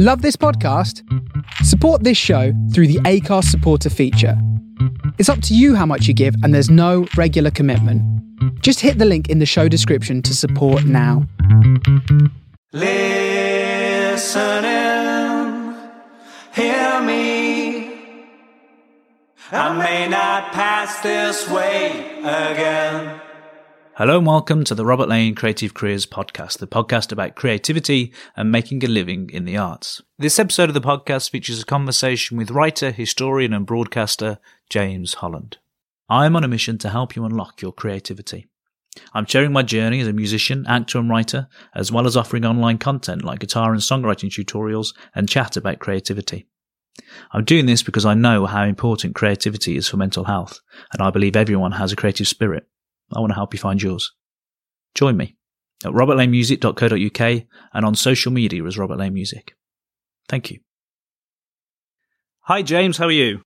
Love this podcast? Support this show through the Acast supporter feature. It's up to you how much you give, and there's no regular commitment. Just hit the link in the show description to support now. Listening, hear me. I may not pass this way again. Hello and welcome to the Robert Lane Creative Careers Podcast, the podcast about creativity and making a living in the arts. This episode of the podcast features a conversation with writer, historian, and broadcaster James Holland. I am on a mission to help you unlock your creativity. I'm sharing my journey as a musician, actor, and writer, as well as offering online content like guitar and songwriting tutorials and chat about creativity. I'm doing this because I know how important creativity is for mental health, and I believe everyone has a creative spirit. I want to help you find yours. Join me at robertlanemusic.co.uk and on social media as Robert Lane Music. Thank you. Hi, James. How are you?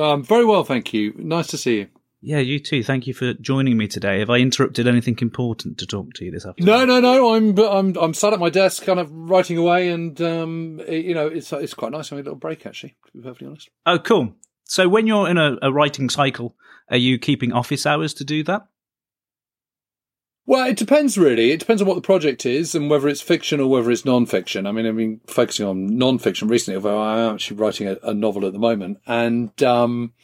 Um, very well, thank you. Nice to see you. Yeah, you too. Thank you for joining me today. Have I interrupted anything important to talk to you this afternoon? No, no, no. I'm I'm I'm sat at my desk, kind of writing away, and um, it- you know, it's it's quite nice having a little break actually. To be perfectly honest. Oh, cool. So when you're in a, a writing cycle, are you keeping office hours to do that? Well, it depends really. It depends on what the project is and whether it's fiction or whether it's non-fiction. I mean, I've been focusing on non-fiction recently, although I am actually writing a, a novel at the moment. And um,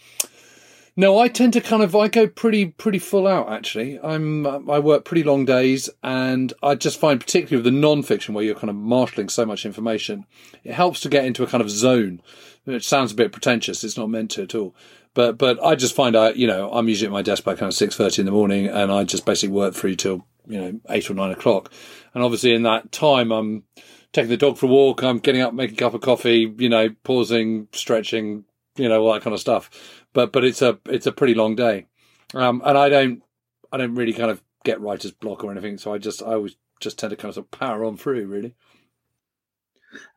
no, I tend to kind of I go pretty pretty full out actually. I'm uh, I work pretty long days, and I just find particularly with the non-fiction where you're kind of marshalling so much information, it helps to get into a kind of zone. It sounds a bit pretentious. It's not meant to at all. But but I just find I you know I'm usually at my desk by kind of six thirty in the morning, and I just basically work through till you know eight or nine o'clock. And obviously in that time I'm taking the dog for a walk. I'm getting up, making a cup of coffee. You know, pausing, stretching. You know all that kind of stuff. But but it's a it's a pretty long day, um, and I don't I don't really kind of get writer's block or anything. So I just I always just tend to kind of, sort of power on through really.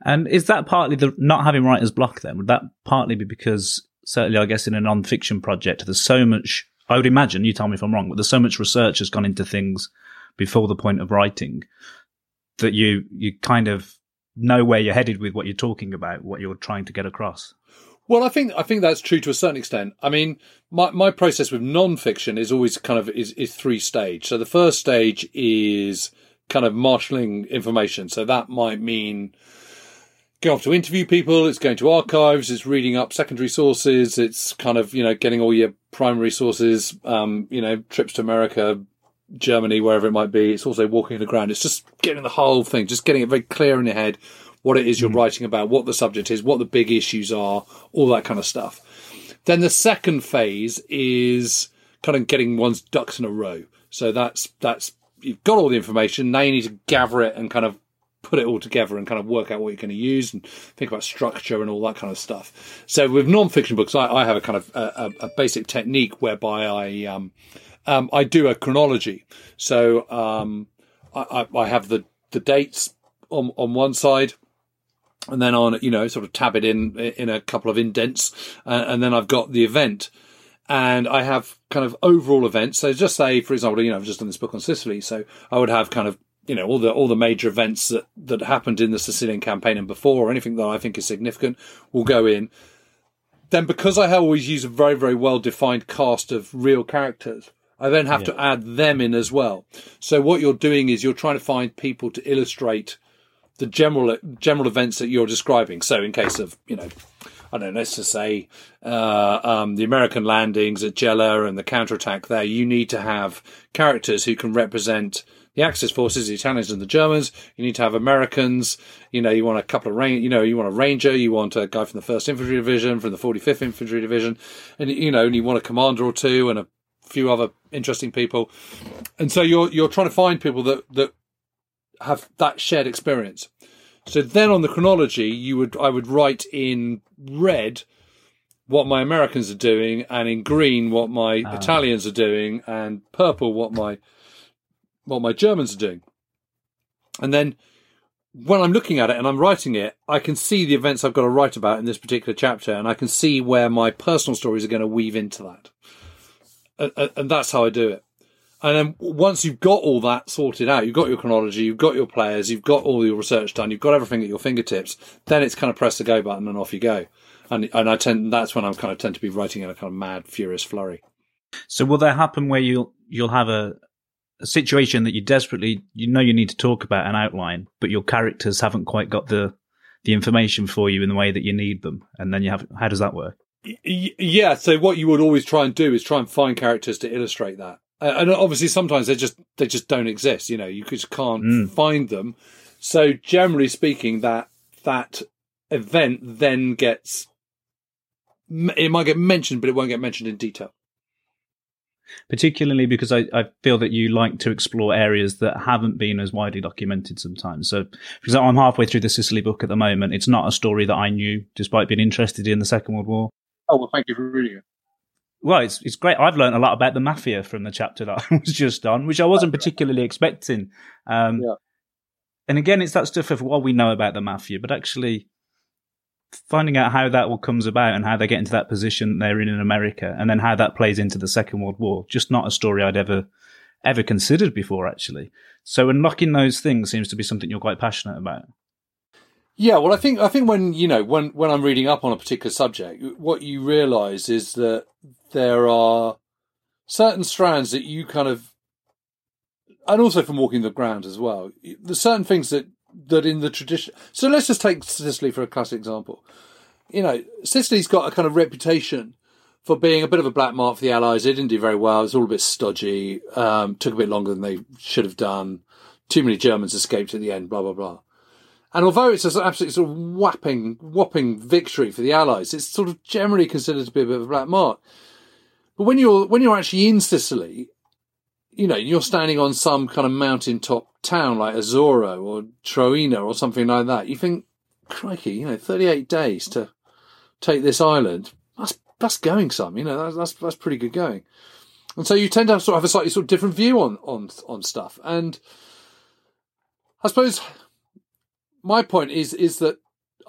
And is that partly the not having writer's block then? Would that partly be because certainly I guess in a non-fiction project there's so much I would imagine, you tell me if I'm wrong, but there's so much research has gone into things before the point of writing that you you kind of know where you're headed with what you're talking about, what you're trying to get across. Well, I think I think that's true to a certain extent. I mean, my my process with non-fiction is always kind of is is three stage. So the first stage is kind of marshalling information. So that might mean going off to interview people. It's going to archives. It's reading up secondary sources. It's kind of you know getting all your primary sources. Um, you know, trips to America, Germany, wherever it might be. It's also walking the ground. It's just getting the whole thing, just getting it very clear in your head what it is you're writing about, what the subject is, what the big issues are, all that kind of stuff. Then the second phase is kind of getting one's ducks in a row. So that's that's you've got all the information. Now you need to gather it and kind of put it all together and kind of work out what you're going to use and think about structure and all that kind of stuff. So with non-fiction books, I, I have a kind of a, a, a basic technique whereby I um, um, I do a chronology. So um, I, I, I have the the dates on on one side and then on you know sort of tab it in in a couple of indents uh, and then i've got the event. And i have kind of overall events. So just say for example you know i've just done this book on sicily. So i would have kind of you know all the all the major events that that happened in the sicilian campaign and before or anything that i think is significant will go in. Then because i always use a very very well defined cast of real characters I then have to add them in as well. So what you're doing is you're trying to find people to illustrate the general general events that you're describing. So, in case of you know, I don't know, let's just say uh, um, the American landings at Gela and the counterattack there, you need to have characters who can represent the Axis forces, the Italians and the Germans. You need to have Americans. You know, you want a couple of rain. You know, you want a ranger. You want a guy from the First Infantry Division, from the 45th Infantry Division, and you know, and you want a commander or two and a few other interesting people. And so you're you're trying to find people that that have that shared experience. So then on the chronology, you would I would write in red what my Americans are doing, and in green what my ah. Italians are doing, and purple what my what my Germans are doing. And then when I'm looking at it and I'm writing it, I can see the events I've got to write about in this particular chapter, and I can see where my personal stories are going to weave into that. And, and- and that's how I do it. And then once you've got all that sorted out, you've got your chronology, you've got your players, you've got all your research done, you've got everything at your fingertips, then it's kind of press the go button and off you go. And, and I tend, that's when I kind of tend to be writing in a kind of mad, furious flurry. So will there happen where you'll you'll have a, a situation that you desperately you know you need to talk about an outline, but your characters haven't quite got the the information for you in the way that you need them, and then you have how does that work? Yeah, so what you would always try and do is try and find characters to illustrate that. Uh, And obviously sometimes they just they just don't exist, you know, you just can't Mm. find them. So generally speaking that that event then gets it might get mentioned but it won't get mentioned in detail. particularly because I, I feel that you like to explore areas that haven't been as widely documented sometimes. So, for example, I'm halfway through the Sicily book at the moment. It's not a story that I knew, despite being interested in the Second World War. Oh well thank you for reading it. Well, it's it's great. I've learned a lot about the mafia from the chapter that I was just on, which I wasn't particularly expecting. Um, Yeah. And again, it's that stuff of what we know about the mafia, but actually finding out how that all comes about and how they get into that position they're in in America, and then how that plays into the Second World War. Just not a story I'd ever ever considered before, actually. So unlocking those things seems to be something you're quite passionate about. Yeah, well, I think I think when you know when when I'm reading up on a particular subject, what you realise is that there are certain strands that you kind of, and also from walking the ground as well. There's certain things that that in the tradition. So let's just take Sicily for a classic example. You know, Sicily's got a kind of reputation for being a bit of a black mark for the Allies. They didn't do very well. It was all a bit stodgy. Um, took a bit longer than they should have done. Too many Germans escaped at the end. Blah blah blah. And although it's an absolutely sort of whapping, whopping victory for the Allies, it's sort of generally considered to be a bit of a black mark. But when you're when you're actually in Sicily, you know, you're standing on some kind of mountaintop town like Assoro or Troina or something like that. You think, crikey, you know, 38 days to take this island. That's that's going some, you know, that's that's, that's pretty good going. And so you tend to have, sort of have a slightly sort of different view on on on stuff. And I suppose my point is is that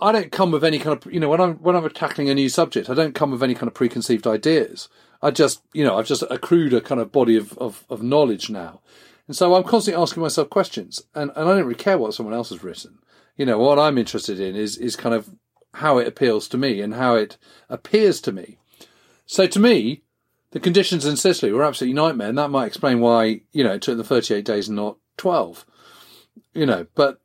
I don't come with any kind of you know when I'm when I'm tackling a new subject, I don't come with any kind of preconceived ideas. I just you know I've just accrued a kind of body of of, of knowledge now, and so I'm constantly asking myself questions, and and I don't really care what someone else has written. You know what I'm interested in is is kind of how it appeals to me and how it appears to me. So to me, the conditions in Sicily were absolutely nightmare, and that might explain why you know it took the 38 days and not 12. You know, but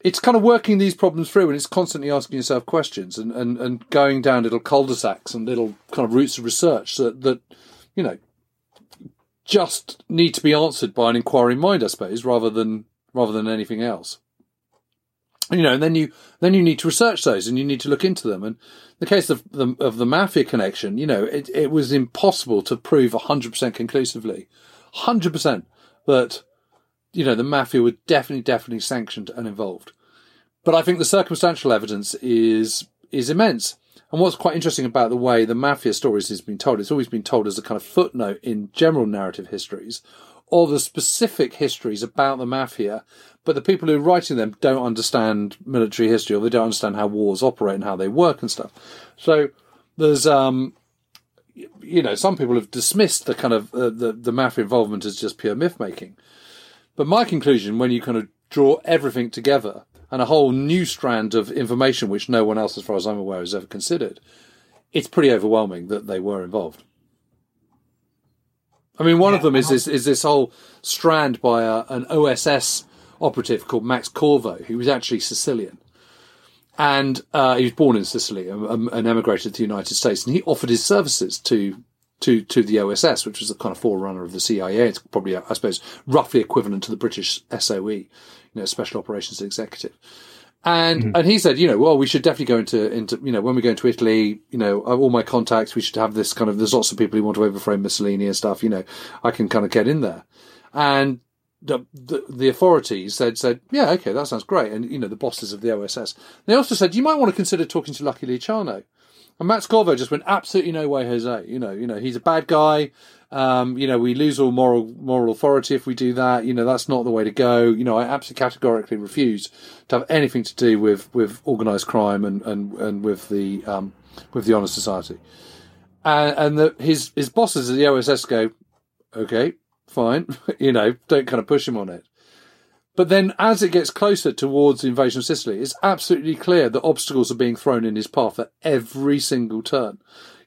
it's kind of working these problems through and it's constantly asking yourself questions and, and, and going down little cul-de-sacs and little kind of routes of research that, that, you know, just need to be answered by an inquiring mind, I suppose, rather than, rather than anything else. You know, and then you, then you need to research those and you need to look into them. And the case of the, of the mafia connection, you know, it, it was impossible to prove 100% conclusively, 100% that, you know, the mafia were definitely, definitely sanctioned and involved. But I think the circumstantial evidence is is immense. And what's quite interesting about the way the mafia stories has been told, it's always been told as a kind of footnote in general narrative histories or the specific histories about the mafia, but the people who are writing them don't understand military history or they don't understand how wars operate and how they work and stuff. So there's um you know, some people have dismissed the kind of uh, the the mafia involvement as just pure myth making. But my conclusion, when you kind of draw everything together and a whole new strand of information which no one else, as far as I'm aware, has ever considered, it's pretty overwhelming that they were involved. I mean, one of them is this, is this whole strand by a, an OSS operative called Max Corvo, who was actually Sicilian. And uh, he was born in Sicily um, and emigrated to the United States. And he offered his services to to to the OSS, which was the kind of forerunner of the CIA. It's probably, I suppose, roughly equivalent to the British SOE, you know, Special Operations Executive. And mm-hmm. and he said, you know, well, we should definitely go into into you know when we go into Italy, you know, uh, all my contacts, we should have this kind of. There's lots of people who want to overthrow Mussolini and stuff. You know, I can kind of get in there. And the, the the authorities said said, yeah, okay, that sounds great. And you know, the bosses of the OSS, they also said you might want to consider talking to Lucky Luciano. And Max Corvo just went absolutely no way, Jose. You know, you know, he's a bad guy. Um, you know, we lose all moral moral authority if we do that. You know, that's not the way to go. You know, I absolutely categorically refuse to have anything to do with with organised crime and and and with the um with the honor society. And and the, his his bosses at the OSS go, okay, fine. you know, don't kind of push him on it. But then as it gets closer towards the invasion of Sicily, it's absolutely clear that obstacles are being thrown in his path at every single turn.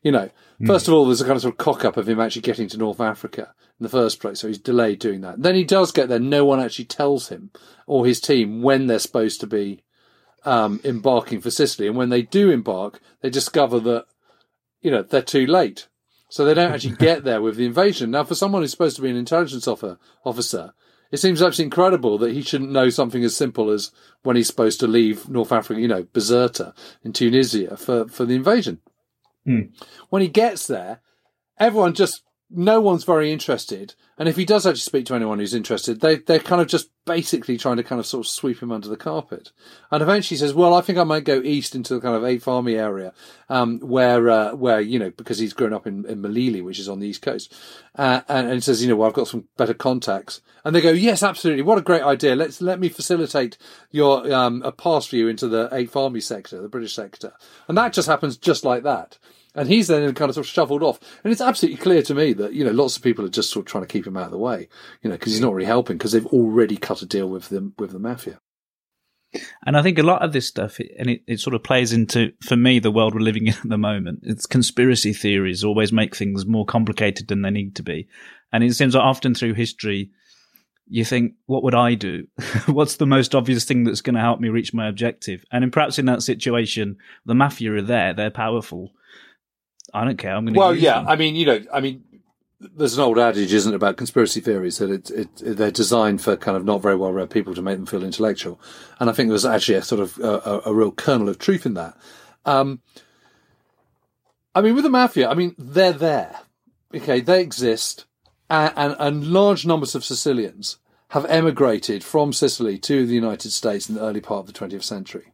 You know, mm. first of all, there's a kind of sort of cock up of him actually getting to North Africa in the first place. So he's delayed doing that. Then he does get there. No one actually tells him or his team when they're supposed to be um, embarking for Sicily. And when they do embark, they discover that, you know, they're too late. So they don't actually get there with the invasion. Now, for someone who's supposed to be an intelligence officer, it seems absolutely incredible that he shouldn't know something as simple as when he's supposed to leave North Africa, you know, Bizerta in Tunisia for, for the invasion. Mm. When he gets there, everyone just no one's very interested. And if he does actually speak to anyone who's interested, they, they're kind of just basically trying to kind of sort of sweep him under the carpet. And eventually he says, well, I think I might go east into the kind of Eighth Army area, um, where, uh, where, you know, because he's grown up in, in Melilli, which is on the East Coast. Uh, and, and he says, you know, well, I've got some better contacts. And they go, yes, absolutely. What a great idea. Let's, let me facilitate your, um, a pass for you into the Eighth Army sector, the British sector. And that just happens just like that. And he's then kind of sort of shuffled off. And it's absolutely clear to me that, you know, lots of people are just sort of trying to keep him out of the way, you know, because he's not really helping because they've already cut a deal with them, with the mafia. And I think a lot of this stuff, and it, it sort of plays into, for me, the world we're living in at the moment. It's conspiracy theories always make things more complicated than they need to be. And it seems that often through history, you think, what would I do? What's the most obvious thing that's going to help me reach my objective? And in, perhaps in that situation, the mafia are there, they're powerful I don't care. I'm going to. Well, yeah. Them. I mean, you know, I mean, there's an old adage, isn't it, about conspiracy theories that it, it, they're designed for kind of not very well read people to make them feel intellectual, and I think there's actually a sort of a, a real kernel of truth in that. Um, I mean, with the mafia, I mean, they're there. Okay, they exist, and, and, and large numbers of Sicilians have emigrated from Sicily to the United States in the early part of the 20th century.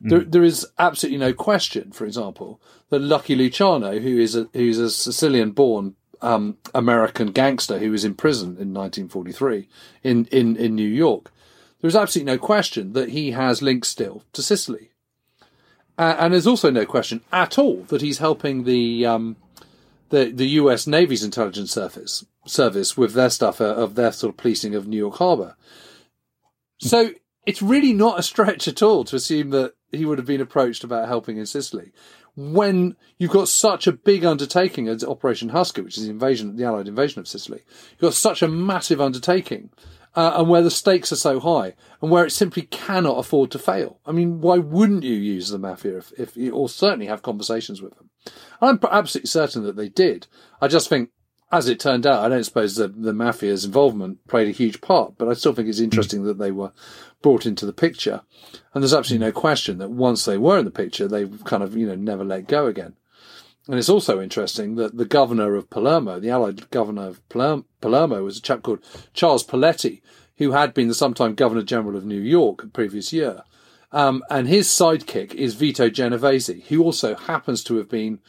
There, mm. there is absolutely no question, for example, that Lucky Luciano, who is a, who's a Sicilian-born um, American gangster who was in prison in 1943 in, in, in New York, there's absolutely no question that he has links still to Sicily. Uh, and there's also no question at all that he's helping the um, the the U.S. Navy's intelligence service service with their stuff uh, of their sort of policing of New York Harbor. So it's really not a stretch at all to assume that he would have been approached about helping in Sicily when you've got such a big undertaking as Operation Husky, which is the invasion, the Allied invasion of Sicily. You've got such a massive undertaking, uh, and where the stakes are so high, and where it simply cannot afford to fail. I mean, why wouldn't you use the mafia if, if you, or certainly have conversations with them? I'm absolutely certain that they did. I just think as it turned out, I don't suppose the, the mafia's involvement played a huge part, but I still think it's interesting that they were brought into the picture. And there's absolutely no question that once they were in the picture, they kind of, you know, never let go again. And it's also interesting that the governor of Palermo, the Allied governor of Palermo, was a chap called Charles Poletti, who had been the sometime governor general of New York the previous year. Um, and his sidekick is Vito Genovese, who also happens to have been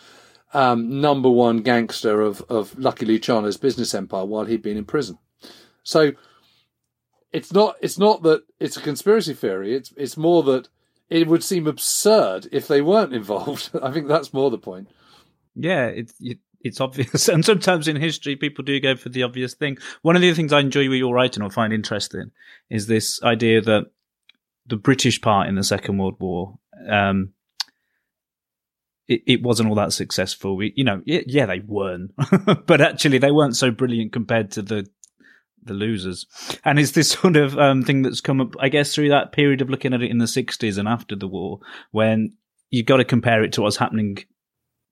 um, number one gangster of, of Lucky Luciano's business empire while he'd been in prison. So it's not it's not that it's a conspiracy theory. It's it's more that it would seem absurd if they weren't involved. I think that's more the point. Yeah, it's it's obvious, and sometimes in history people do go for the obvious thing. One of the things I enjoy with your writing or find interesting is this idea that the British part in the Second World War um, it, it wasn't all that successful. We, you know, yeah, they weren't, but actually they weren't so brilliant compared to the the losers. And it's this sort of um, thing that's come up, I guess, through that period of looking at it in the '60s and after the war, when you've got to compare it to what's happening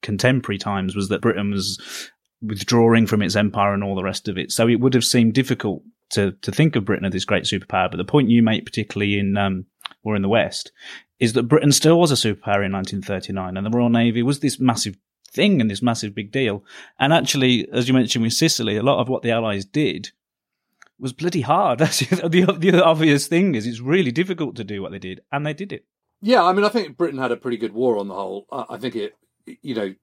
contemporary times. Was that Britain was withdrawing from its empire and all the rest of it, so it would have seemed difficult to to think of Britain as this great superpower. But the point you make, particularly in um, or in the West, is that Britain still was a superpower in 1939 and the Royal Navy was this massive thing and this massive big deal. And actually, as you mentioned with Sicily, a lot of what the Allies did was bloody hard. the, the obvious thing is it's really difficult to do what they did, and they did it. Yeah, I mean, I think Britain had a pretty good war on the whole. I think it, you know,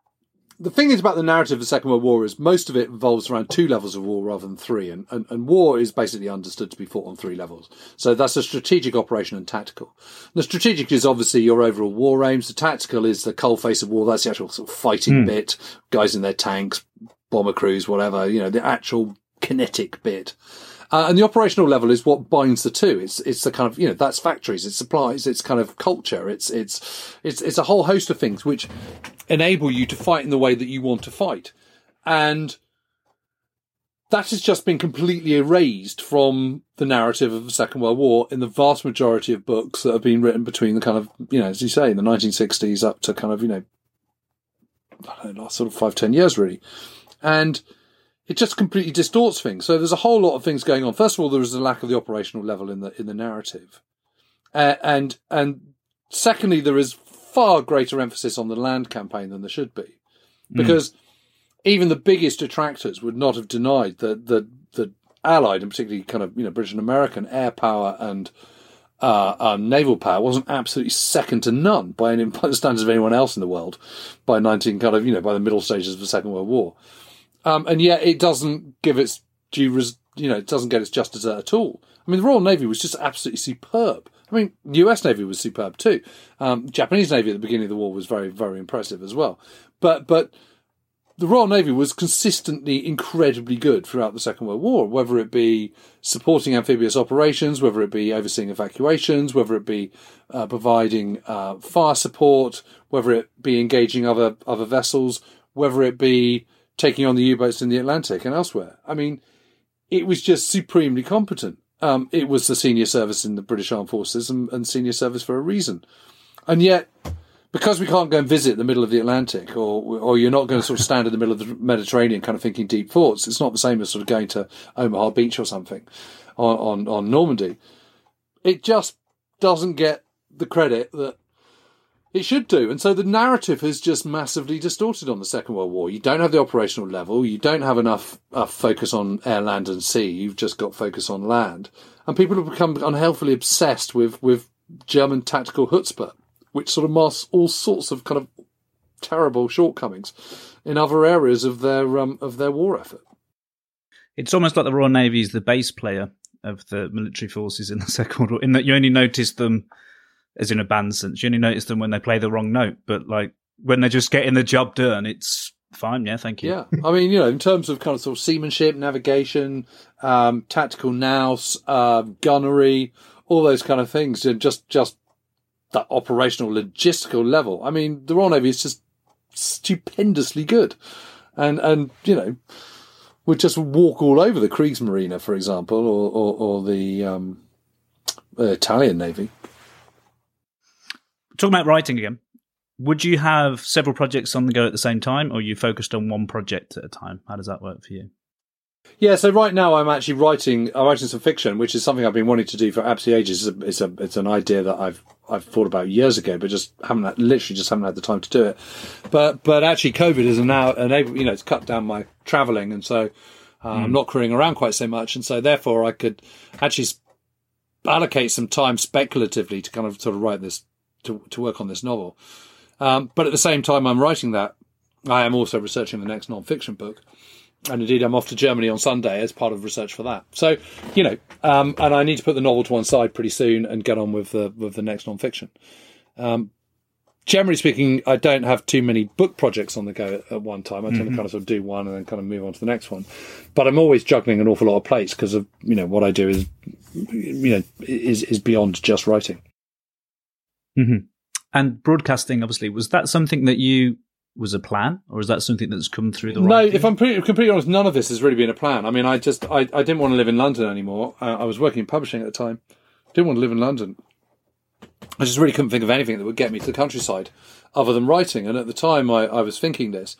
the thing is about the narrative of the Second World War is most of it involves around two levels of war rather than three, and, and, and war is basically understood to be fought on three levels. So that's a strategic operation and tactical. The strategic is obviously your overall war aims. The tactical is the cold face of war. That's the actual sort of fighting mm. bit, guys in their tanks, bomber crews, whatever, you know, the actual kinetic bit. Uh, and the operational level is what binds the two. It's it's the kind of you know that's factories, it's supplies, it's kind of culture, it's it's it's it's a whole host of things which enable you to fight in the way that you want to fight, and that has just been completely erased from the narrative of the Second World War in the vast majority of books that have been written between the kind of you know as you say in the 1960s up to kind of you know I don't know, last sort of five ten years really, and it just completely distorts things. So there's a whole lot of things going on. First of all, there is a lack of the operational level in the in the narrative, uh, and and secondly, there is far greater emphasis on the land campaign than there should be, because mm. even the biggest detractors would not have denied that the the Allied and particularly kind of you know British and American air power and uh, uh, naval power wasn't absolutely second to none by any by the standards of anyone else in the world by 19 kind of you know by the middle stages of the Second World War. Um, and yet it doesn't give its due, res- you know, it doesn't get its just desert at all. I mean, the Royal Navy was just absolutely superb. I mean, the US Navy was superb too. Um, Japanese Navy at the beginning of the war was very, very impressive as well. But, but the Royal Navy was consistently incredibly good throughout the Second World War, whether it be supporting amphibious operations, whether it be overseeing evacuations, whether it be uh, providing uh, fire support, whether it be engaging other other vessels, whether it be taking on the U-boats in the Atlantic and elsewhere. I mean, it was just supremely competent. Um, it was the senior service in the British Armed Forces and, and, senior service for a reason. And yet, because we can't go and visit the middle of the Atlantic, or or you're not going to sort of stand in the middle of the Mediterranean, kind of thinking deep thoughts. It's not the same as sort of going to Omaha Beach or something on on, on Normandy. It just doesn't get the credit that it should do. And so the narrative is just massively distorted on the Second World War. You don't have the operational level. You don't have enough uh, focus on air, land, and sea. You've just got focus on land. And people have become unhealthily obsessed with, with German tactical chutzpah, which sort of masks all sorts of kind of terrible shortcomings in other areas of their um, of their war effort. It's almost like the Royal Navy is the bass player of the military forces in the Second World War, in that you only notice them as in a band sense. You only notice them when they play the wrong note, but like when they're just getting the job done, it's fine. Yeah, thank you. Yeah, I mean, you know, in terms of kind of sort of seamanship, navigation, um, tactical nous, uh, gunnery, all those kind of things, just just that operational logistical level. I mean, the Royal Navy is just stupendously good, and and you know. Would just walk all over the Kriegsmarine, for example, or or, or the um, Italian Navy talking about writing again, would you have several projects on the go at the same time, or are you focused on one project at a time? How does that work for you? Yeah, so right now I'm actually writing. I'm writing some fiction, which is something I've been wanting to do for absolutely ages. It's a, it's, a, it's an idea that I've I've thought about years ago, but just haven't had, literally just haven't had the time to do it. But but actually, COVID has now enabled you know it's cut down my travelling, and so uh, mm. I'm not crewing around quite so much, and so therefore I could actually allocate some time speculatively to kind of sort of write this to, to work on this novel. Um, but at the same time, I'm writing that. I am also researching the next non-fiction book, and indeed, I'm off to Germany on Sunday as part of research for that. So, you know, um, and I need to put the novel to one side pretty soon and get on with the with the next non-fiction. Um, generally speaking, I don't have too many book projects on the go at, at one time. I tend mm-hmm. to kind of sort of do one and then kind of move on to the next one. But I'm always juggling an awful lot of plates because of you know what I do is you know is is beyond just writing. Mm-hmm. And broadcasting, obviously, was that something that you was a plan, or is that something that's come through the? No, if I'm pretty, completely honest, none of this has really been a plan. I mean, I just I, I didn't want to live in London anymore. I, I was working in publishing at the time. Didn't want to live in London. I just really couldn't think of anything that would get me to the countryside other than writing. And at the time, I, I was thinking this.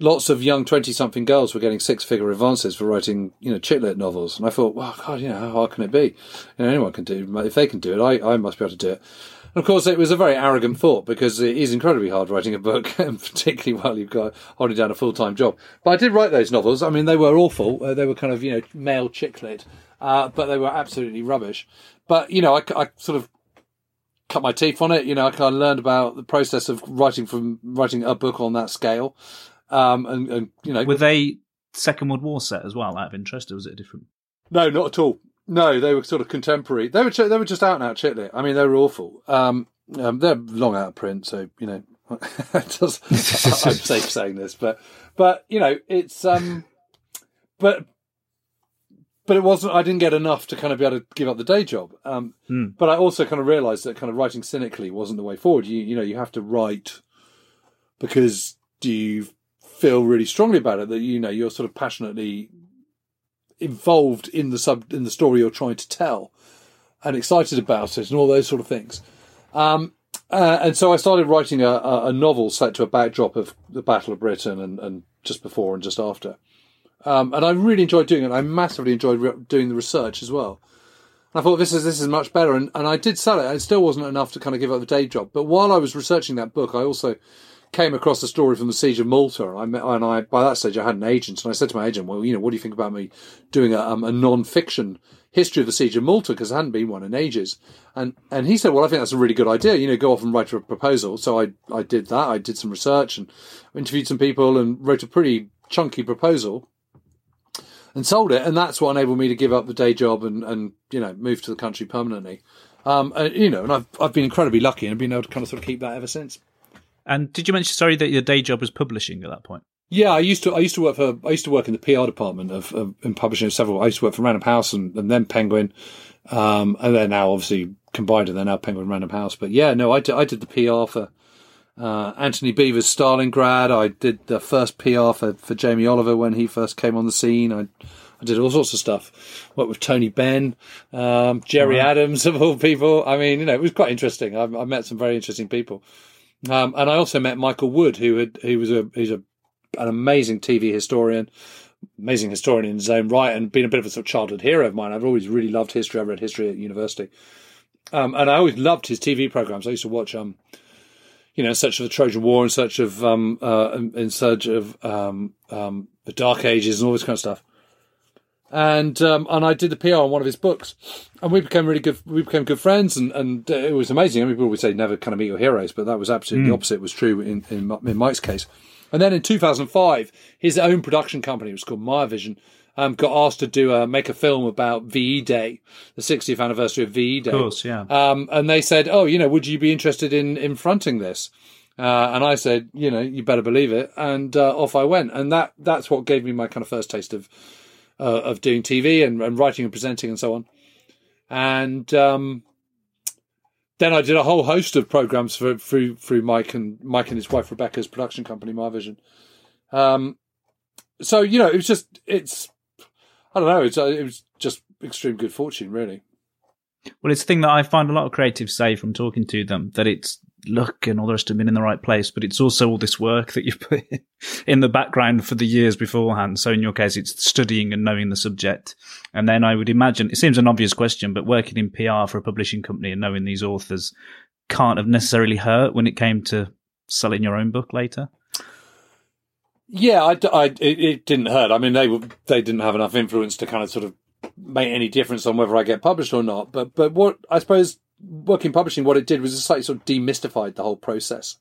Lots of young twenty-something girls were getting six-figure advances for writing, you know, chick-lit novels, and I thought, well, God, you know, how hard can it be? You know, anyone can do. It. If they can do it, I, I must be able to do it of course, it was a very arrogant thought because it is incredibly hard writing a book, and particularly while you've got holding down a full time job. But I did write those novels. I mean, they were awful. Uh, they were kind of you know male chick lit, uh, but they were absolutely rubbish. But you know, I, I sort of cut my teeth on it. You know, I kind of learned about the process of writing from writing a book on that scale. Um, and, and you know, were they Second World War set as well? Out of interest, or was it different? No, not at all. No, they were sort of contemporary. They were they were just out and out chick-lit. I mean, they were awful. Um, um, they're long out of print, so you know, just, I'm safe saying this, but but you know, it's um, but but it wasn't. I didn't get enough to kind of be able to give up the day job. Um, Mm. But I also kind of realised that kind of writing cynically wasn't the way forward. You you know you have to write because you feel really strongly about it that you know you're sort of passionately involved in the sub in the story you're trying to tell and excited about it and all those sort of things. Um, uh, and so I started writing a, a, novel set to a backdrop of the Battle of Britain and, and just before and just after. Um, and I really enjoyed doing it. I massively enjoyed re- doing the research as well. And I thought this is this is much better, and, and I did sell it. It still wasn't enough to kind of give up the day job. But while I was researching that book, I also came across a story from the Siege of Malta. And I and I by that stage I had an agent, and I said to my agent, "Well, you know, what do you think about me doing a, um, a non-fiction history of the Siege of Malta because there hadn't been one in ages?" And and he said, "Well, I think that's a really good idea. You know, go off and write a proposal." So I I did that. I did some research and interviewed some people and wrote a pretty chunky proposal and sold it. And that's what enabled me to give up the day job and, and you know, move to the country permanently. Um, and, you know, and I've, I've been incredibly lucky and been able to kind of sort of keep that ever since. And did you mention, sorry, that your day job was publishing at that point? Yeah, I used to. I used to work for. I used to work in the PR department of, of in publishing of several. I used to work for Random House and, and then Penguin, um, and they're now obviously combined, and they're now Penguin Random House. But yeah, no, I did, I did the PR for uh, Antony Beevor's Stalingrad. I did the first PR for, for Jamie Oliver when he first came on the scene. I I did all sorts of stuff. Worked with Tony Benn, um, Gerry Adams of all people. I mean, you know, it was quite interesting. I, I met some very interesting people, um, and I also met Michael Wood, who had who was a he's a an amazing TV historian, amazing historian in his own right, and been a bit of a sort of childhood hero of mine. I've always really loved history. I read history at university, um, and I always loved his TV programs. I used to watch, um, you know, in search of the Trojan War, in search of, um, uh, in search of um, um, the Dark Ages, and all this kind of stuff. And um, and I did the PR on one of his books, and we became really good. We became good friends, and, and uh, it was amazing. I mean, people would say never kind of meet your heroes, but that was absolutely the opposite. Was true in, in in Mike's case. And then in 2005, his own production company, it was called Maya Vision, um, got asked to do a make a film about VE Day, the 60th anniversary of VE Day. Of course, yeah. Um, and they said, "Oh, you know, would you be interested in in fronting this?" Uh, and I said, "You know, you better believe it." And uh, off I went, and that that's what gave me my kind of first taste of uh, of doing TV and, and writing and presenting and so on. And um, then I did a whole host of programs for, through through Mike and Mike and his wife Rebecca's production company, Maya Vision. Um, so you know, it was just it's I don't know, it's uh, it was just extreme good fortune, really. Well, it's the thing that I find a lot of creatives say from talking to them that it's luck and all the rest of being in the right place, but it's also all this work that you put in the background for the years beforehand. So in your case, it's studying and knowing the subject. And then I would imagine it seems an obvious question, but working in PR for a publishing company and knowing these authors can't have necessarily hurt when it came to selling your own book later. Yeah, I, I- it, it didn't hurt. I mean, they were, they didn't have enough influence to kind of sort of make any difference on whether I get published or not. But but what I suppose working publishing, what it did was it slightly sort of demystified the whole process.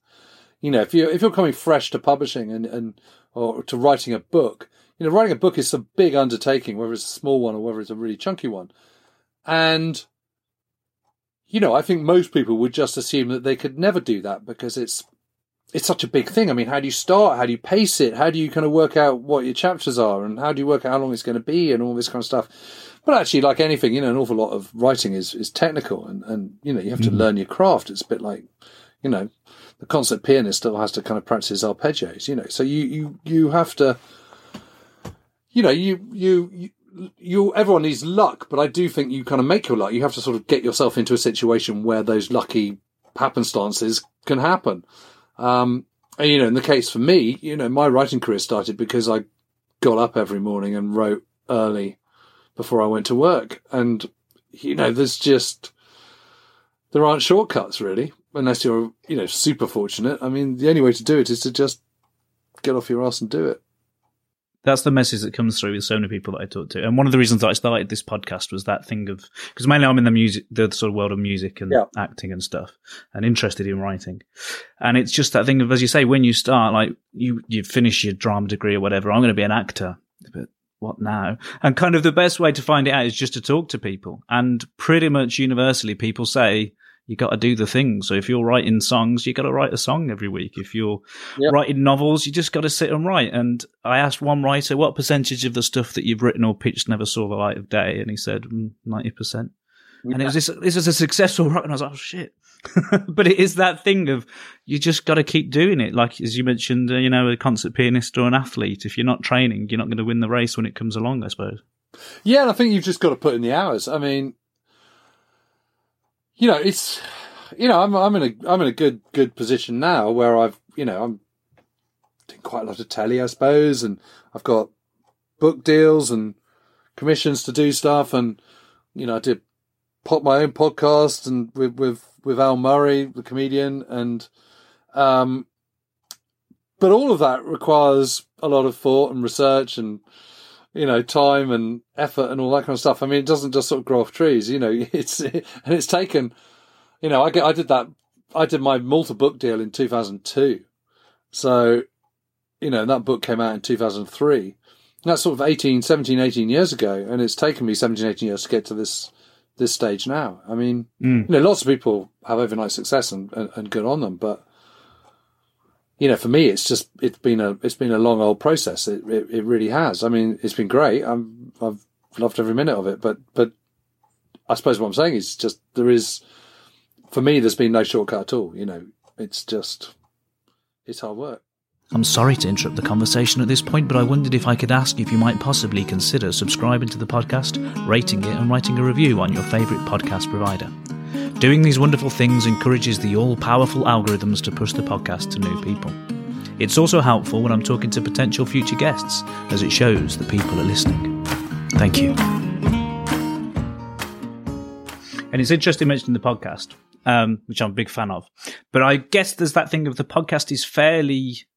You know, if you if you're coming fresh to publishing and and or to writing a book, you know, writing a book is a big undertaking, whether it's a small one or whether it's a really chunky one, and you know, I think most people would just assume that they could never do that because it's it's such a big thing. I mean, how do you start? How do you pace it? How do you kind of work out what your chapters are and how do you work out how long it's going to be and all this kind of stuff? But actually, like anything, you know, an awful lot of writing is, is technical and, and, you know, you have to learn your craft. It's a bit like, you know, the concert pianist still has to kind of practice his arpeggios, you know, so you, you, you have to, you know, you, you, you you everyone needs luck, but I do think you kind of make your luck. You have to sort of get yourself into a situation where those lucky happenstances can happen. Um, and, you know, in the case for me, you know, my writing career started because I got up every morning and wrote early before I went to work. And, you know, there's just, there aren't shortcuts really, unless you're, you know, super fortunate. I mean, the only way to do it is to just get off your ass and do it. That's the message that comes through with so many people that I talk to. And one of the reasons that I started this podcast was that thing of, because mainly I'm in the music, the sort of world of music and Yeah. acting and stuff and interested in writing. And it's just that thing of, as you say, when you start, like you, you finish your drama degree or whatever, I'm going to be an actor, but what now? And kind of the best way to find it out is just to talk to people. And pretty much universally, people say, you got to do the thing. So if you're writing songs, you got to write a song every week. If you're yep. writing novels, you just got to sit and write. And I asked one writer, what percentage of the stuff that you've written or pitched never saw the light of day? And he said, mm, 90%. And it was this, this was a successful rock. And I was like, oh, shit. but it is that thing of you just got to keep doing it. Like, as you mentioned, uh, you know, a concert pianist or an athlete, if you're not training, you're not going to win the race when it comes along, I suppose. Yeah. And I think you've just got to put in the hours. I mean, you know, it's, you know, I'm, I'm in a, I'm in a good, good position now where I've, you know, I'm doing quite a lot of telly, I suppose. And I've got book deals and commissions to do stuff. And, you know, I did pop my own podcast and with with with Al Murray, the comedian, and um, but all of that requires a lot of thought and research and you know, time and effort and all that kind of stuff. I mean, it doesn't just sort of grow off trees, you know, it's, and it's taken, you know, I, get- I did that, I did my Malta book deal in 2002. So, you know, that book came out in 2003. That's sort of 18, 17, 18 years ago. And it's taken me 17, 18 years to get to this, this stage now. I mean, Mm. you know, lots of people have overnight success and, and, and good on them, but, you know, for me, it's just it's been a it's been a long old process. It it, it really has. I mean, it's been great. I'm I've loved every minute of it. But but I suppose what I'm saying is just there is for me. There's been no shortcut at all. You know, it's just it's hard work. I'm sorry to interrupt the conversation at this point, but I wondered if I could ask if you might possibly consider subscribing to the podcast, rating it, and writing a review on your favourite podcast provider. Doing these wonderful things encourages the all powerful algorithms to push the podcast to new people. It's also helpful when I'm talking to potential future guests, as it shows that people are listening. Thank you. And it's interesting mentioning the podcast, um, which I'm a big fan of. But I guess there's that thing of the podcast is fairly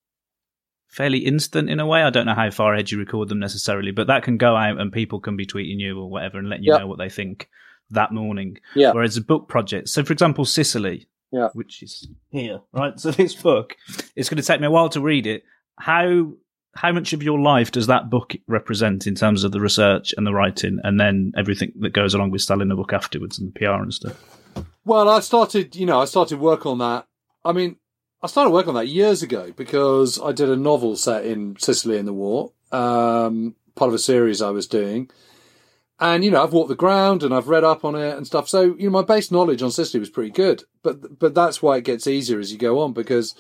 fairly instant in a way. I don't know how far ahead you record them necessarily, but that can go out and people can be tweeting you or whatever and letting you Yep. know what they think that morning. Yeah. Whereas a book project, so for example, Sicily, Yeah. which is here, right? So this book, it's going to take me a while to read it. How how much of your life does that book represent in terms of the research and the writing, and then everything that goes along with selling the book afterwards and the PR and stuff? Well, I started, you know, I started work on that. I mean, I started work on that years ago because I did a novel set in Sicily in the war, um, part of a series I was doing. And, you know, I've walked the ground and I've read up on it and stuff. So, you know, my base knowledge on Sicily was pretty good. But, but that's why it gets easier as you go on because,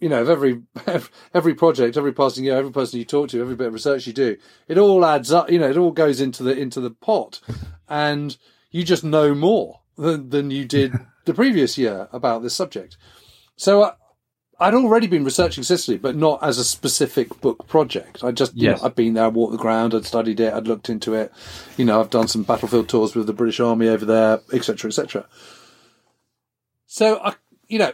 you know, every, every project, every passing year, every person you talk to, every bit of research you do, it all adds up, you know, it all goes into the, into the pot and you just know more than, than you did the previous year about this subject. So I, I'd already been researching Sicily, but not as a specific book project. I just, you know, I'd been there, I'd walked the ground, I'd studied it, I'd looked into it. You know, I've done some battlefield tours with the British Army over there, etc., etc. So I, you know,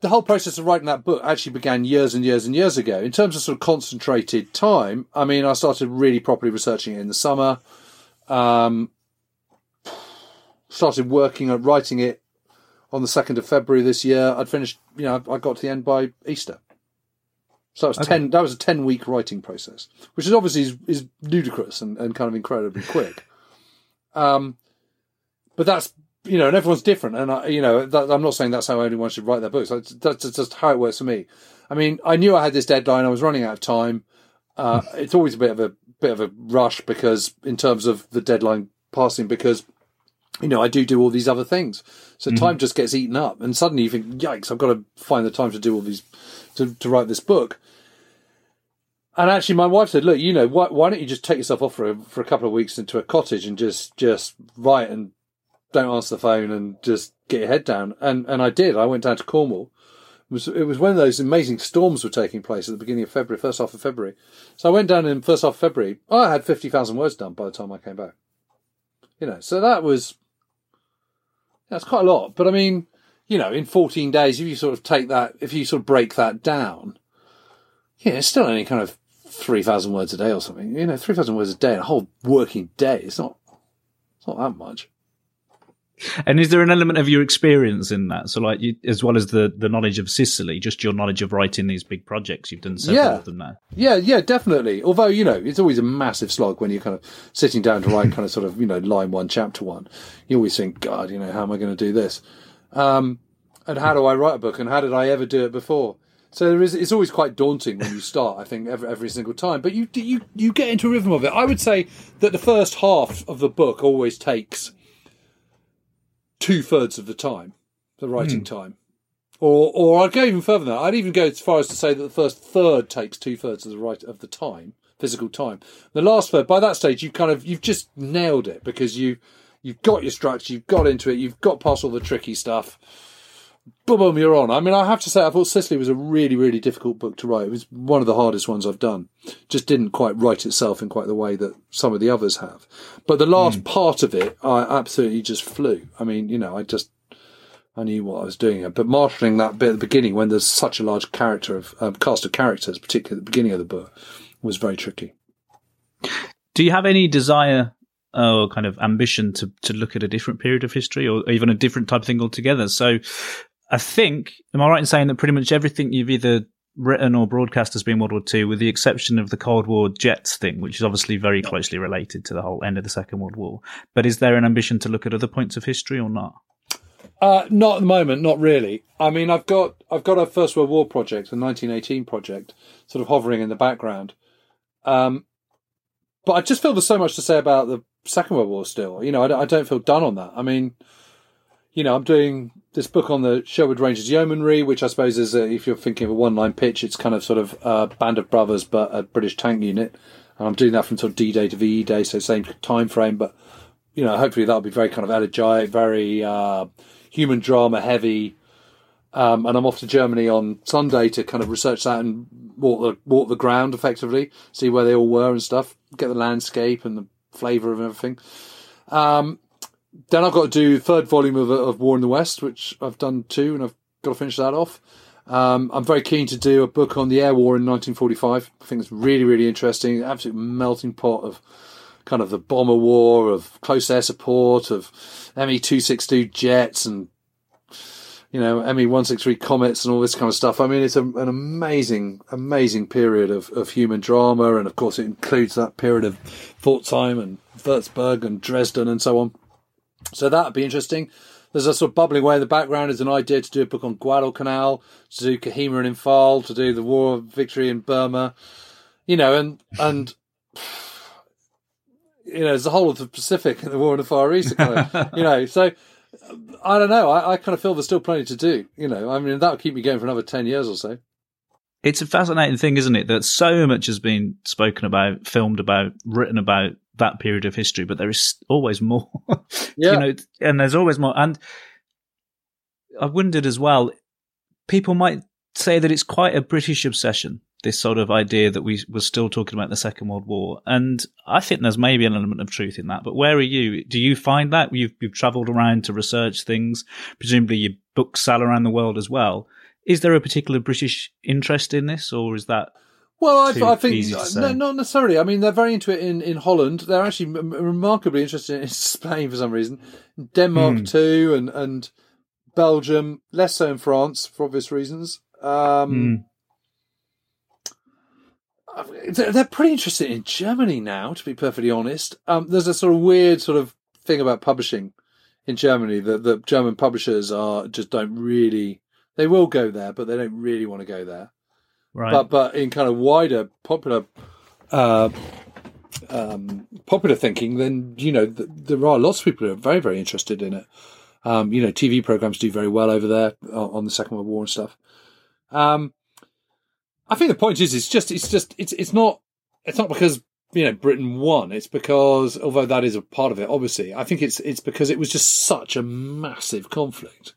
the whole process of writing that book actually began years and years and years ago. In terms of sort of concentrated time, I mean, I started really properly researching it in the summer. Um, started working at writing it on the 2nd of February this year. I'd finished, you know, I got to the end by Easter. So it was 10, that was a 10 week writing process, which is obviously is, is ludicrous and, and kind of incredibly quick. Um, but that's, you know, and everyone's different. And I, you know, that, I'm not saying that's how anyone should write their books. That's, that's just how it works for me. I mean, I knew I had this deadline. I was running out of time. Uh, it's always a bit of a bit of a rush because in terms of the deadline passing, because you know, I do do all these other things. So mm-hmm. time just gets eaten up and suddenly you think, yikes, I've got to find the time to do all these, to, to write this book. And actually my wife said, look, you know, why, why don't you just take yourself off for a, for a couple of weeks into a cottage and just, just write and don't answer the phone and just get your head down. And, and I did. I went down to Cornwall. It was, it was when those amazing storms were taking place at the beginning of February, first half of February. So I went down in first half of February. I had 50,000 words done by the time I came back. You know, so that was, that's quite a lot. But I mean, you know, in 14 days, if you sort of take that, if you sort of break that down, yeah, it's still only kind of 3,000 words a day or something. You know, 3,000 words a day a whole working day. It's not, it's not that much. And is there an element of your experience in that? So, like, you, as well as the, the knowledge of Sicily, just your knowledge of writing these big projects, you've done several Yeah. of them now. Yeah, yeah, definitely. Although, you know, it's always a massive slog when you're kind of sitting down to write kind of sort of, you know, line one, chapter one. You always think, God, you know, how am I going to do this? Um, and how do I write a book, and how did I ever do it before? So there is, it's always quite daunting when you start. I think every, every single time, but you you you get into a rhythm of it. I would say that the first half of the book always takes two thirds of the time, the writing Hmm. time, or or I'd go even further than that. I'd even go as far as to say that the first third takes two thirds of the right of the time, physical time. The last third, by that stage, you've kind of you've just nailed it because you you've got your structure, you've got into it, you've got past all the tricky stuff boom, boom, you're on. I mean, I have to say, I thought Sicily was a really, really difficult book to write. It was one of the hardest ones I've done. Just didn't quite write itself in quite the way that some of the others have. But the last part of it, I absolutely just flew. I mean, you know, I just, I knew what I was doing. But marshalling that bit at the beginning, when there's such a large character of um, cast of characters, particularly at the beginning of the book, was very tricky. Do you have any desire or kind of ambition to, to look at a different period of history or even a different type of thing altogether? So I think, am I right in saying that pretty much everything you've either written or broadcast has been World War II, with the exception of the Cold War jets thing, which is obviously very closely related to the whole end of the Second World War. But is there an ambition to look at other points of history or not? Uh, not at the moment, not really. I mean, I've got I've got a First World War project, a 1918 project, sort of hovering in the background. Um, but I just feel there's so much to say about the Second World War still. You know, I, don't- I don't feel done on that. I mean, you know, I'm doing this book on the Sherwood Rangers Yeomanry, which I suppose is, a, if you're thinking of a one line pitch, it's kind of sort of a band of brothers, but a British tank unit. And I'm doing that from sort of D Day to VE Day, so same time frame, but you know, hopefully that'll be very kind of elegiac, very uh, human drama heavy. Um, and I'm off to Germany on Sunday to kind of research that and walk the walk the ground effectively, see where they all were and stuff, get the landscape and the flavour of everything. Um, then I've got to do third volume of, of War in the West, which I've done too, and I've got to finish that off. Um, I'm very keen to do a book on the air war in 1945. I think it's really, really interesting. Absolute melting pot of kind of the bomber war, of close air support, of ME 262 jets and, you know, ME 163 comets and all this kind of stuff. I mean, it's a, an amazing, amazing period of, of human drama. And of course, it includes that period of Pforzheim and Würzburg and Dresden and so on. So that would be interesting. There's a sort of bubbling away in the background is an idea to do a book on Guadalcanal, to do Kohima and Imphal, to do the War of Victory in Burma, you know, and and you know, there's the whole of the Pacific and the War in the Far East, kind of, you know. So I don't know. I, I kind of feel there's still plenty to do. You know, I mean, that'll keep me going for another ten years or so. It's a fascinating thing, isn't it? That so much has been spoken about, filmed about, written about that period of history, but there is always more. Yeah. you know, and there's always more. And I wondered as well, people might say that it's quite a British obsession, this sort of idea that we were still talking about the Second World War. And I think there's maybe an element of truth in that. But where are you? Do you find that? You've, you've traveled around to research things. Presumably your books sell around the world as well. Is there a particular British interest in this, or is that Well, I, I think easy to say. no, not necessarily. I mean, they're very into it in, in Holland. They're actually m- remarkably interested in Spain for some reason. Denmark Hmm. too, and and Belgium. Less so in France for obvious reasons. Um, they're, they're pretty interested in Germany now, to be perfectly honest. Um, there's a sort of weird sort of thing about publishing in Germany that the German publishers are just don't really. They will go there, but they don't really want to go there right? but but in kind of wider popular uh, um, popular thinking, then you know th- there are lots of people who are very very interested in it. Um, you know, TV programs do very well over there on, the Second World War and stuff. Um, I think the point is, it's just it's just it's it's not it's not because you know Britain won. It's because although that is a part of it, obviously, I think it's it's because it was just such a massive conflict.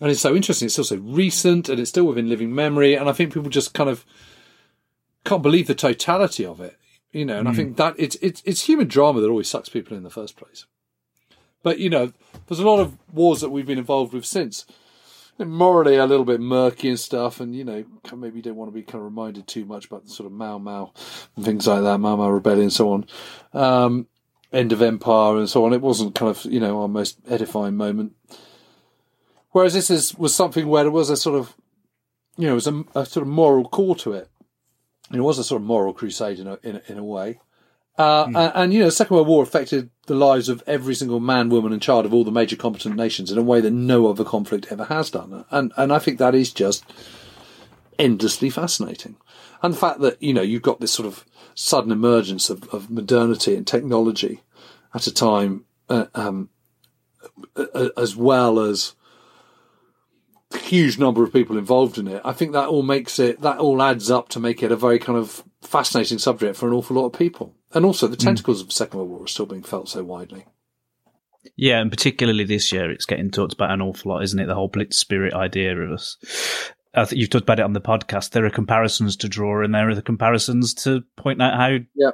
And it's so interesting. It's still so recent, and it's still within living memory. And I think people just kind of can't believe the totality of it, you know. And I think that it's it's it's human drama that always sucks people in the first place. But you know, there's a lot of wars that we've been involved with since, morally a little bit murky and stuff. And you know, maybe you don't want to be kind of reminded too much about the sort of Mau Mau and things like that, Mau Mau rebellion, and so on. Um, end of empire and so on. It wasn't kind of you know our most edifying moment. Whereas this is was something where there was a sort of, you know, it was a, a sort of moral core to it. It was a sort of moral crusade in a in a, in a way, Uh, and, and, you know, the Second World War affected the lives of every single man, woman, and child of all the major competent nations in a way that no other conflict ever has done. And and I think that is just endlessly fascinating. And the fact that you know you've got this sort of sudden emergence of, of modernity and technology at a time, uh, um, as well as huge number of people involved in it. I think that all makes it that all adds up to make it a very kind of fascinating subject for an awful lot of people. And also, the hmm. tentacles mm. of the Second World War are still being felt so widely. Yeah, and particularly this year, it's getting talked about an awful lot, isn't it? The whole Blitz spirit idea of us. I think you've talked about it on the podcast. There are comparisons to draw, and there are the comparisons to point out how yeah.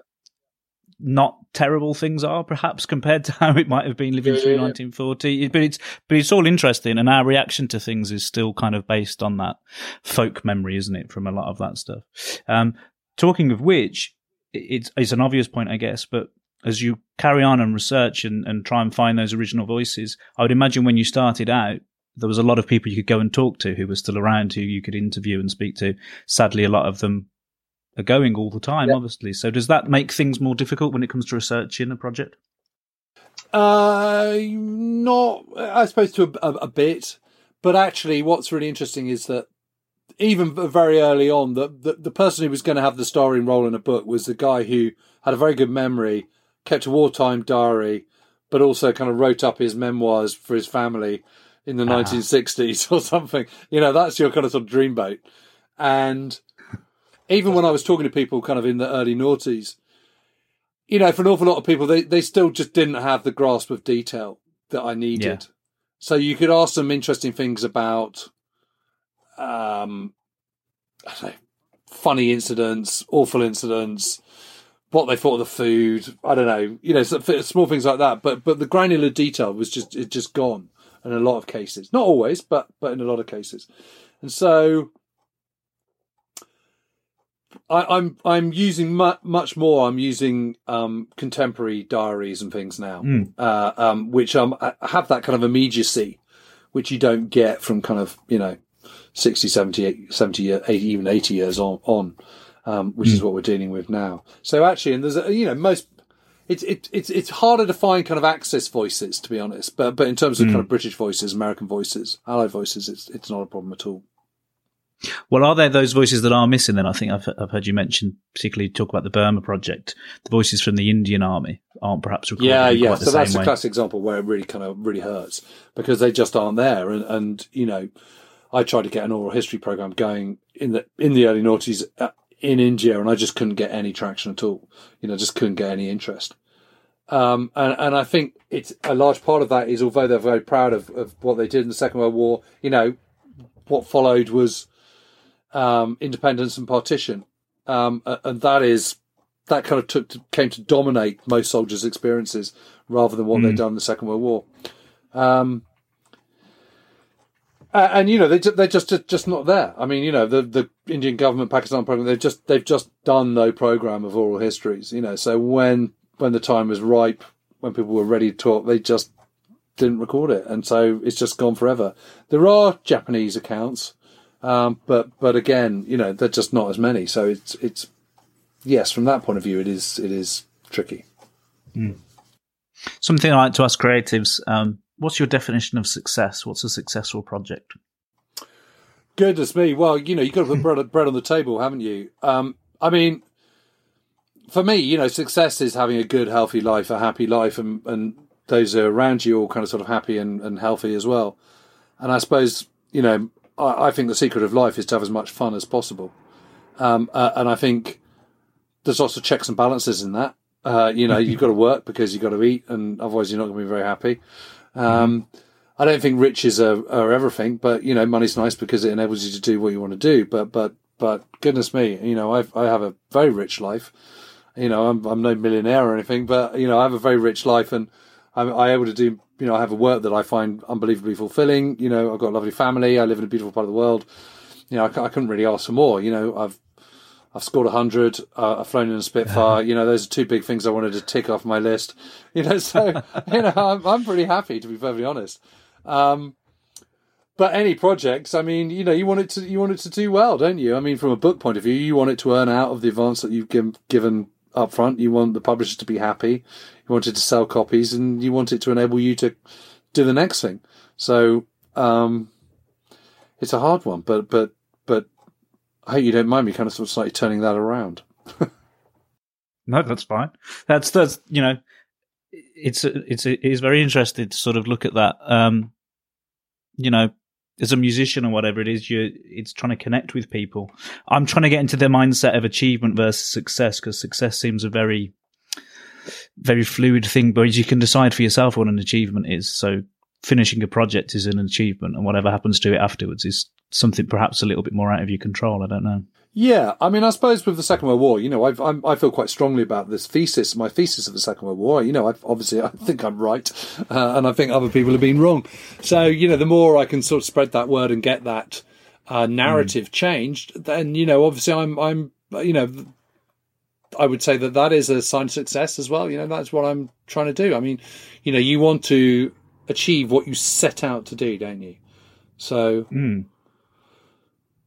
Not terrible things are, perhaps compared to how it might have been living yeah, through yeah, 1940. But it's but it's all interesting, and our reaction to things is still kind of based on that folk memory, isn't it? From a lot of that stuff. Um, talking of which, it's, it's an obvious point, I guess, but as you carry on and research and, and try and find those original voices, I would imagine when you started out, there was a lot of people you could go and talk to who were still around, who you could interview and speak to. Sadly, a lot of them are going all the time, yep. obviously. So does that make things more difficult when it comes to researching a project? Uh, not, I suppose, to a, a, a bit. But actually, what's really interesting is that even very early on, the, the, the person who was going to have the starring role in a book was the guy who had a very good memory, kept a wartime diary, but also kind of wrote up his memoirs for his family in the uh-huh. 1960s or something. You know, that's your kind of sort of dreamboat. And even when I was talking to people kind of in the early noughties, you know, for an awful lot of people, they, they still just didn't have the grasp of detail that I needed. Yeah. So you could ask some interesting things about um, I don't know, funny incidents, awful incidents, what they thought of the food. I don't know, you know, small things like that. But but the granular detail was just it just gone in a lot of cases. Not always, but but in a lot of cases. And so I, am I'm, I'm using mu- much more. I'm using um, contemporary diaries and things now, mm. uh, um, which um, have that kind of immediacy, which you don't get from kind of you know 60, 70, 70 80, even 80 years on, on um, which mm. is hmm. what we're dealing with now. So actually, and there's, a, you know, most, it's, it, it's, it's harder to find kind of Axis voices, to be honest. But, but in terms of mm. kind of British voices, American voices, Allied voices, it's, it's not a problem at all. Well, are there those voices that are missing then? I think I've, I've heard you mention, particularly talk about the Burma project. The voices from the Indian army aren't perhaps recorded. Yeah, yeah. so that's a classic example where it really kind of really hurts because they just aren't there. And, and you know, I tried to get an oral history program going in the in the early noughties uh, in India, and I just couldn't get any traction at all. You know, just couldn't get any interest. Um, and, and I think it's a large part of that is although they're very proud of, of what they did in the Second World War, you know, what followed was um, independence and partition, um, and that is that kind of took to, came to dominate most soldiers' experiences rather than what mm. they'd done in the Second World War. Um, and you know they they're just just not there. I mean, you know the the Indian government Pakistan program they've just they've just done no program of oral histories. You know, so when when the time was ripe, when people were ready to talk, they just didn't record it, and so it's just gone forever. There are Japanese accounts, um, but but again, you know, they're just not as many. So it's it's yes, from that point of view, it is it is tricky. Mm. Something I like to ask creatives. Um, what's your definition of success? What's a successful project? Goodness me! Well, you know, you've got to put bread, bread on the table, haven't you? Um, I mean, for me, you know, success is having a good, healthy life, a happy life, and and those around you all kind of sort of happy and, and healthy as well. And I suppose, you know, I, I think the secret of life is to have as much fun as possible. Um, uh, and I think there's lots of checks and balances in that. Uh, you know, you've got to work because you've got to eat, and otherwise you're not going to be very happy. Um, I don't think riches are, are everything, but you know, money's nice because it enables you to do what you want to do. But but but goodness me, you know, I've, I have a very rich life. You know, I'm I'm no millionaire or anything, but you know, I have a very rich life, and I'm I able to do. You know, I have a work that I find unbelievably fulfilling. You know, I've got a lovely family. I live in a beautiful part of the world. You know, I, I couldn't really ask for more. You know, I've I've scored 100. Uh, I've flown in a Spitfire. you know, those are two big things I wanted to tick off my list. You know, so, you know, I'm, I'm pretty happy to be perfectly honest. Um, but any projects, I mean, you know, you want it to, you want it to do well, don't you? I mean, from a book point of view, you want it to earn out of the advance that you've given, given up front. You want the publisher to be happy. You want it to sell copies, and you want it to enable you to do the next thing. So um, it's a hard one, but but but I hope you don't mind me kind of sort of slightly turning that around. no, that's fine. That's that's you know, it's it's it's very interesting to sort of look at that. Um, you know, as a musician or whatever it is, you it's trying to connect with people. I'm trying to get into the mindset of achievement versus success because success seems a very very fluid thing, but you can decide for yourself what an achievement is. So finishing a project is an achievement, and whatever happens to it afterwards is something perhaps a little bit more out of your control. I don't know. Yeah, I mean, I suppose with the Second World War, you know, I've, I'm, i feel quite strongly about this thesis, my thesis of the Second World War. You know, I've, obviously, I think I'm right, uh, and I think other people have been wrong. So, you know, the more I can sort of spread that word and get that uh, narrative mm. changed, then you know, obviously, I'm, I'm, you know, I would say that that is a sign of success as well. You know, that's what I'm trying to do. I mean, you know, you want to achieve what you set out to do, don't you? So. Mm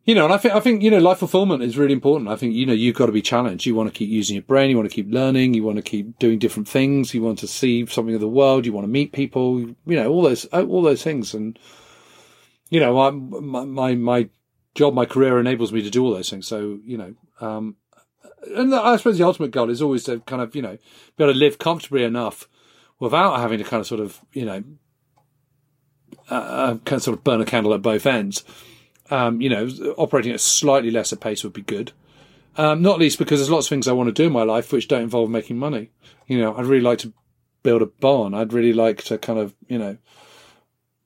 you know, and I think I think you know life fulfillment is really important. I think you know you've got to be challenged. You want to keep using your brain. You want to keep learning. You want to keep doing different things. You want to see something of the world. You want to meet people. You know, all those all those things. And you know, my my my job, my career enables me to do all those things. So you know, um, and I suppose the ultimate goal is always to kind of you know be able to live comfortably enough without having to kind of sort of you know uh, uh kind of sort of burn a candle at both ends um, you know, operating at a slightly lesser pace would be good. Um, not least because there's lots of things I want to do in my life which don't involve making money. You know, I'd really like to build a barn. I'd really like to kind of, you know,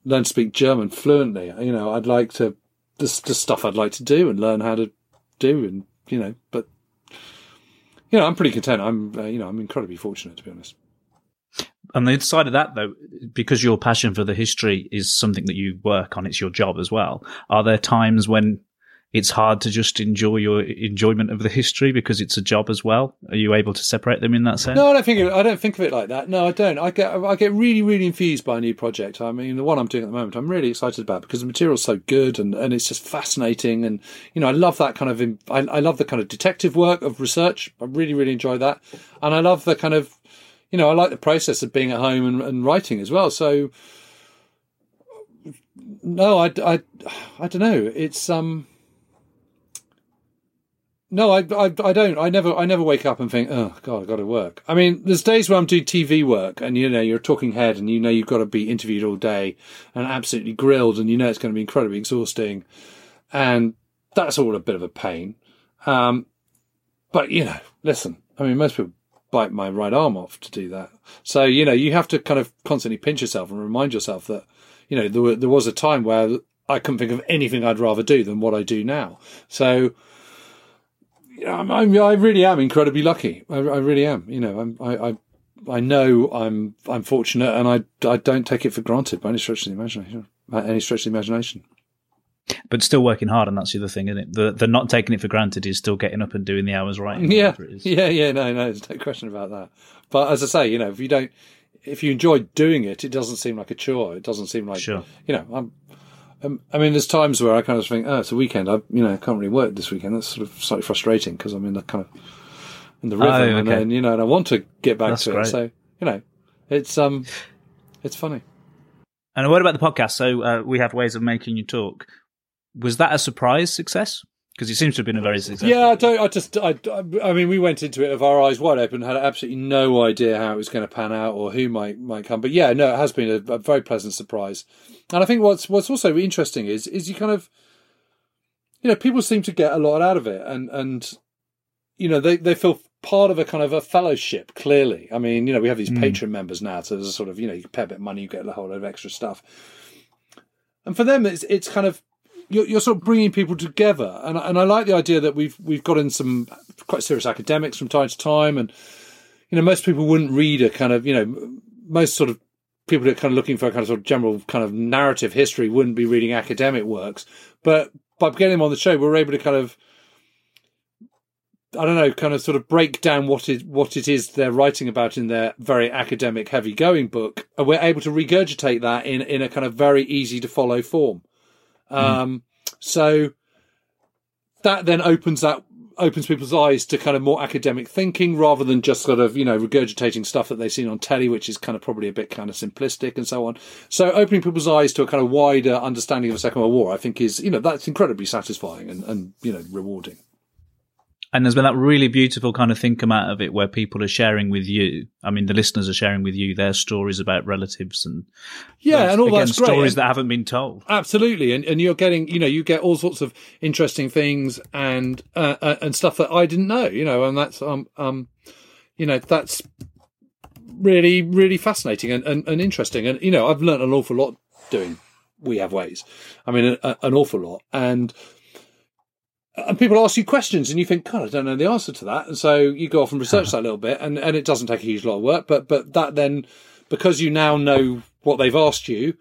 learn to speak German fluently. You know, I'd like to, the, the stuff I'd like to do and learn how to do and, you know, but, you know, I'm pretty content. I'm, uh, you know, I'm incredibly fortunate to be honest on the other side of that, though, because your passion for the history is something that you work on, it's your job as well. Are there times when it's hard to just enjoy your enjoyment of the history because it's a job as well? Are you able to separate them in that sense? No, I don't think of, I don't think of it like that. No, I don't. I get I get really really infused by a new project. I mean, the one I'm doing at the moment, I'm really excited about because the material's so good and, and it's just fascinating. And you know, I love that kind of I, I love the kind of detective work of research. I really really enjoy that, and I love the kind of you know, I like the process of being at home and, and writing as well. So, no, I, I, I don't know. It's um, no, I, I, I don't. I never, I never wake up and think, oh God, I've got to work. I mean, there's days where I'm doing TV work, and you know, you're a talking head, and you know, you've got to be interviewed all day and absolutely grilled, and you know, it's going to be incredibly exhausting, and that's all a bit of a pain. Um, but you know, listen, I mean, most people bite my right arm off to do that. So, you know, you have to kind of constantly pinch yourself and remind yourself that, you know, there, there was a time where I couldn't think of anything I'd rather do than what I do now. So, I'm, I'm, i really am incredibly lucky. I, I really am. You know, I'm, I, I, I know I'm, I'm fortunate and I, I don't take it for granted by any stretch of the imagination, by any stretch of the imagination but still working hard, and that's the other thing, isn't it? The the not taking it for granted is still getting up and doing the hours right. Yeah, yeah, yeah. No, no, there's no question about that. But as I say, you know, if you don't, if you enjoy doing it, it doesn't seem like a chore. It doesn't seem like, sure. you know, I'm. Um, I mean, there's times where I kind of think, oh, it's a weekend. I, you know, I can't really work this weekend. That's sort of slightly frustrating because I'm in the kind of in the rhythm, oh, okay. and then you know, and I want to get back That's to great. it. So you know, it's um, it's funny. And what about the podcast? So uh, we have ways of making you talk was that a surprise success? Because it seems to have been a very successful. Yeah, I don't. I just. I. I mean, we went into it with our eyes wide open, had absolutely no idea how it was going to pan out or who might might come. But yeah, no, it has been a, a very pleasant surprise. And I think what's what's also interesting is is you kind of, you know, people seem to get a lot out of it, and and, you know, they they feel part of a kind of a fellowship. Clearly, I mean, you know, we have these mm. Patreon members now, so there's a sort of you know, you pay a bit of money, you get a whole lot of extra stuff. And for them, it's it's kind of you're, you're, sort of bringing people together, and and I like the idea that we've we've got in some quite serious academics from time to time, and you know most people wouldn't read a kind of you know most sort of people are kind of looking for a kind of sort of general kind of narrative history wouldn't be reading academic works, but by getting them on the show, we're able to kind of I don't know, kind of sort of break down what it what it is they're writing about in their very academic, heavy going book, and we're able to regurgitate that in in a kind of very easy to follow form. Mm. Um, So that then opens that opens people's eyes to kind of more academic thinking rather than just sort of, you know, regurgitating stuff that they've seen on telly, which is kind of probably a bit kind of simplistic and so on. So opening people's eyes to a kind of wider understanding of the Second World War, I think is, you know, that's incredibly satisfying and, and you know, rewarding and there's been that really beautiful kind of thing come out of it where people are sharing with you. I mean, the listeners are sharing with you their stories about relatives and yeah, and all again, that's great. stories that haven't been told. Absolutely, and and you're getting you know you get all sorts of interesting things and uh, uh, and stuff that I didn't know. You know, and that's um um you know that's really really fascinating and, and, and interesting. And you know, I've learned an awful lot doing we have ways. I mean, a, an awful lot and and people ask you questions and you think, God, I don't know the answer to that. And so you go off and research that a little bit and, and it doesn't take a huge lot of work, but, but that then, because you now know what they've asked you,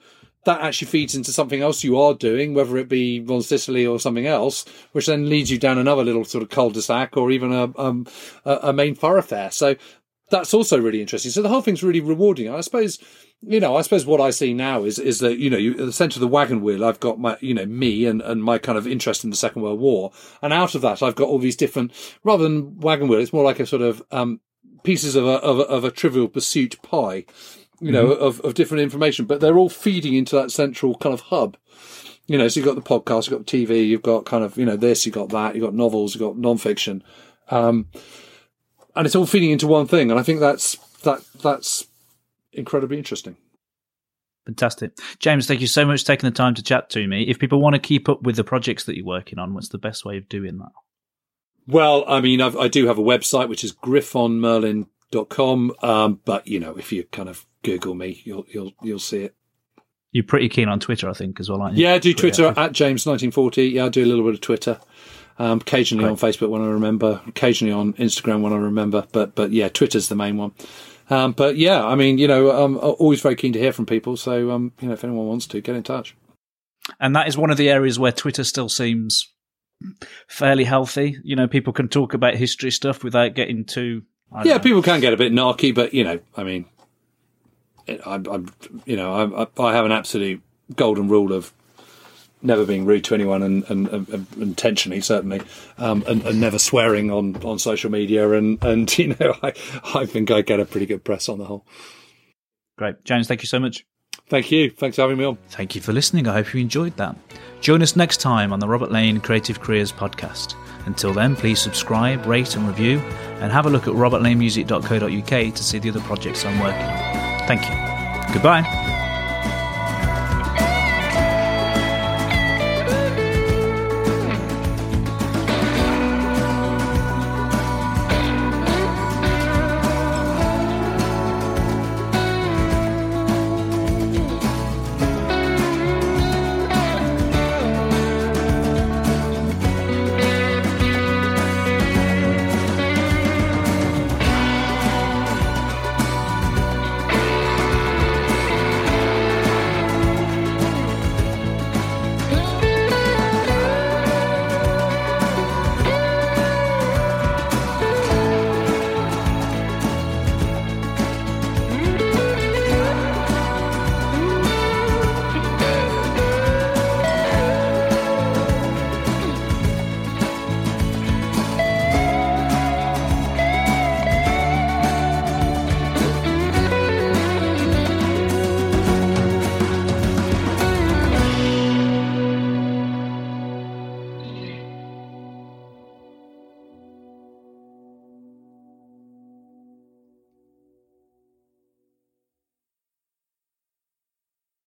that actually feeds into something else you are doing, whether it be Ron Sicily or something else, which then leads you down another little sort of cul-de-sac or even a, um, a, a main thoroughfare. So that's also really interesting. So the whole thing's really rewarding. I suppose, you know, I suppose what I see now is, is that, you know, you, at the centre of the wagon wheel, I've got my, you know, me and, and my kind of interest in the Second World War. And out of that, I've got all these different, rather than wagon wheel, it's more like a sort of, um, pieces of a, of a, of a trivial pursuit pie, you know, mm-hmm. of, of different information, but they're all feeding into that central kind of hub. You know, so you've got the podcast, you've got the TV, you've got kind of, you know, this, you've got that, you've got novels, you've got non-fiction. Um, and it's all feeding into one thing. And I think that's that that's incredibly interesting. Fantastic. James, thank you so much for taking the time to chat to me. If people want to keep up with the projects that you're working on, what's the best way of doing that? Well, I mean, I've, i do have a website, which is griffonmerlin.com. Um, but, you know, if you kind of Google me, you'll, you'll, you'll see it. You're pretty keen on Twitter, I think, as well, aren't you? Yeah, I do Twitter at James1940. Yeah, I do a little bit of Twitter. Um, occasionally on Facebook when I remember, occasionally on Instagram when I remember, but but yeah, Twitter's the main one. Um, but yeah, I mean, you know, I'm always very keen to hear from people. So um, you know, if anyone wants to, get in touch. And that is one of the areas where Twitter still seems fairly healthy. You know, people can talk about history stuff without getting too. Yeah, know. people can get a bit narky, but you know, I mean, I'm, I'm you know, I, I have an absolute golden rule of never being rude to anyone and, and, and intentionally certainly um, and, and, never swearing on, on social media and and you know I, I think I get a pretty good press on the whole. Great. James thank you so much. Thank you. Thanks for having me on. Thank you for listening. I hope you enjoyed that. Join us next time on the Robert Lane Creative Careers podcast. Until then please subscribe rate and review and have a look at robertlanemusic.co.uk to see the other projects I'm working on. Thank you. Goodbye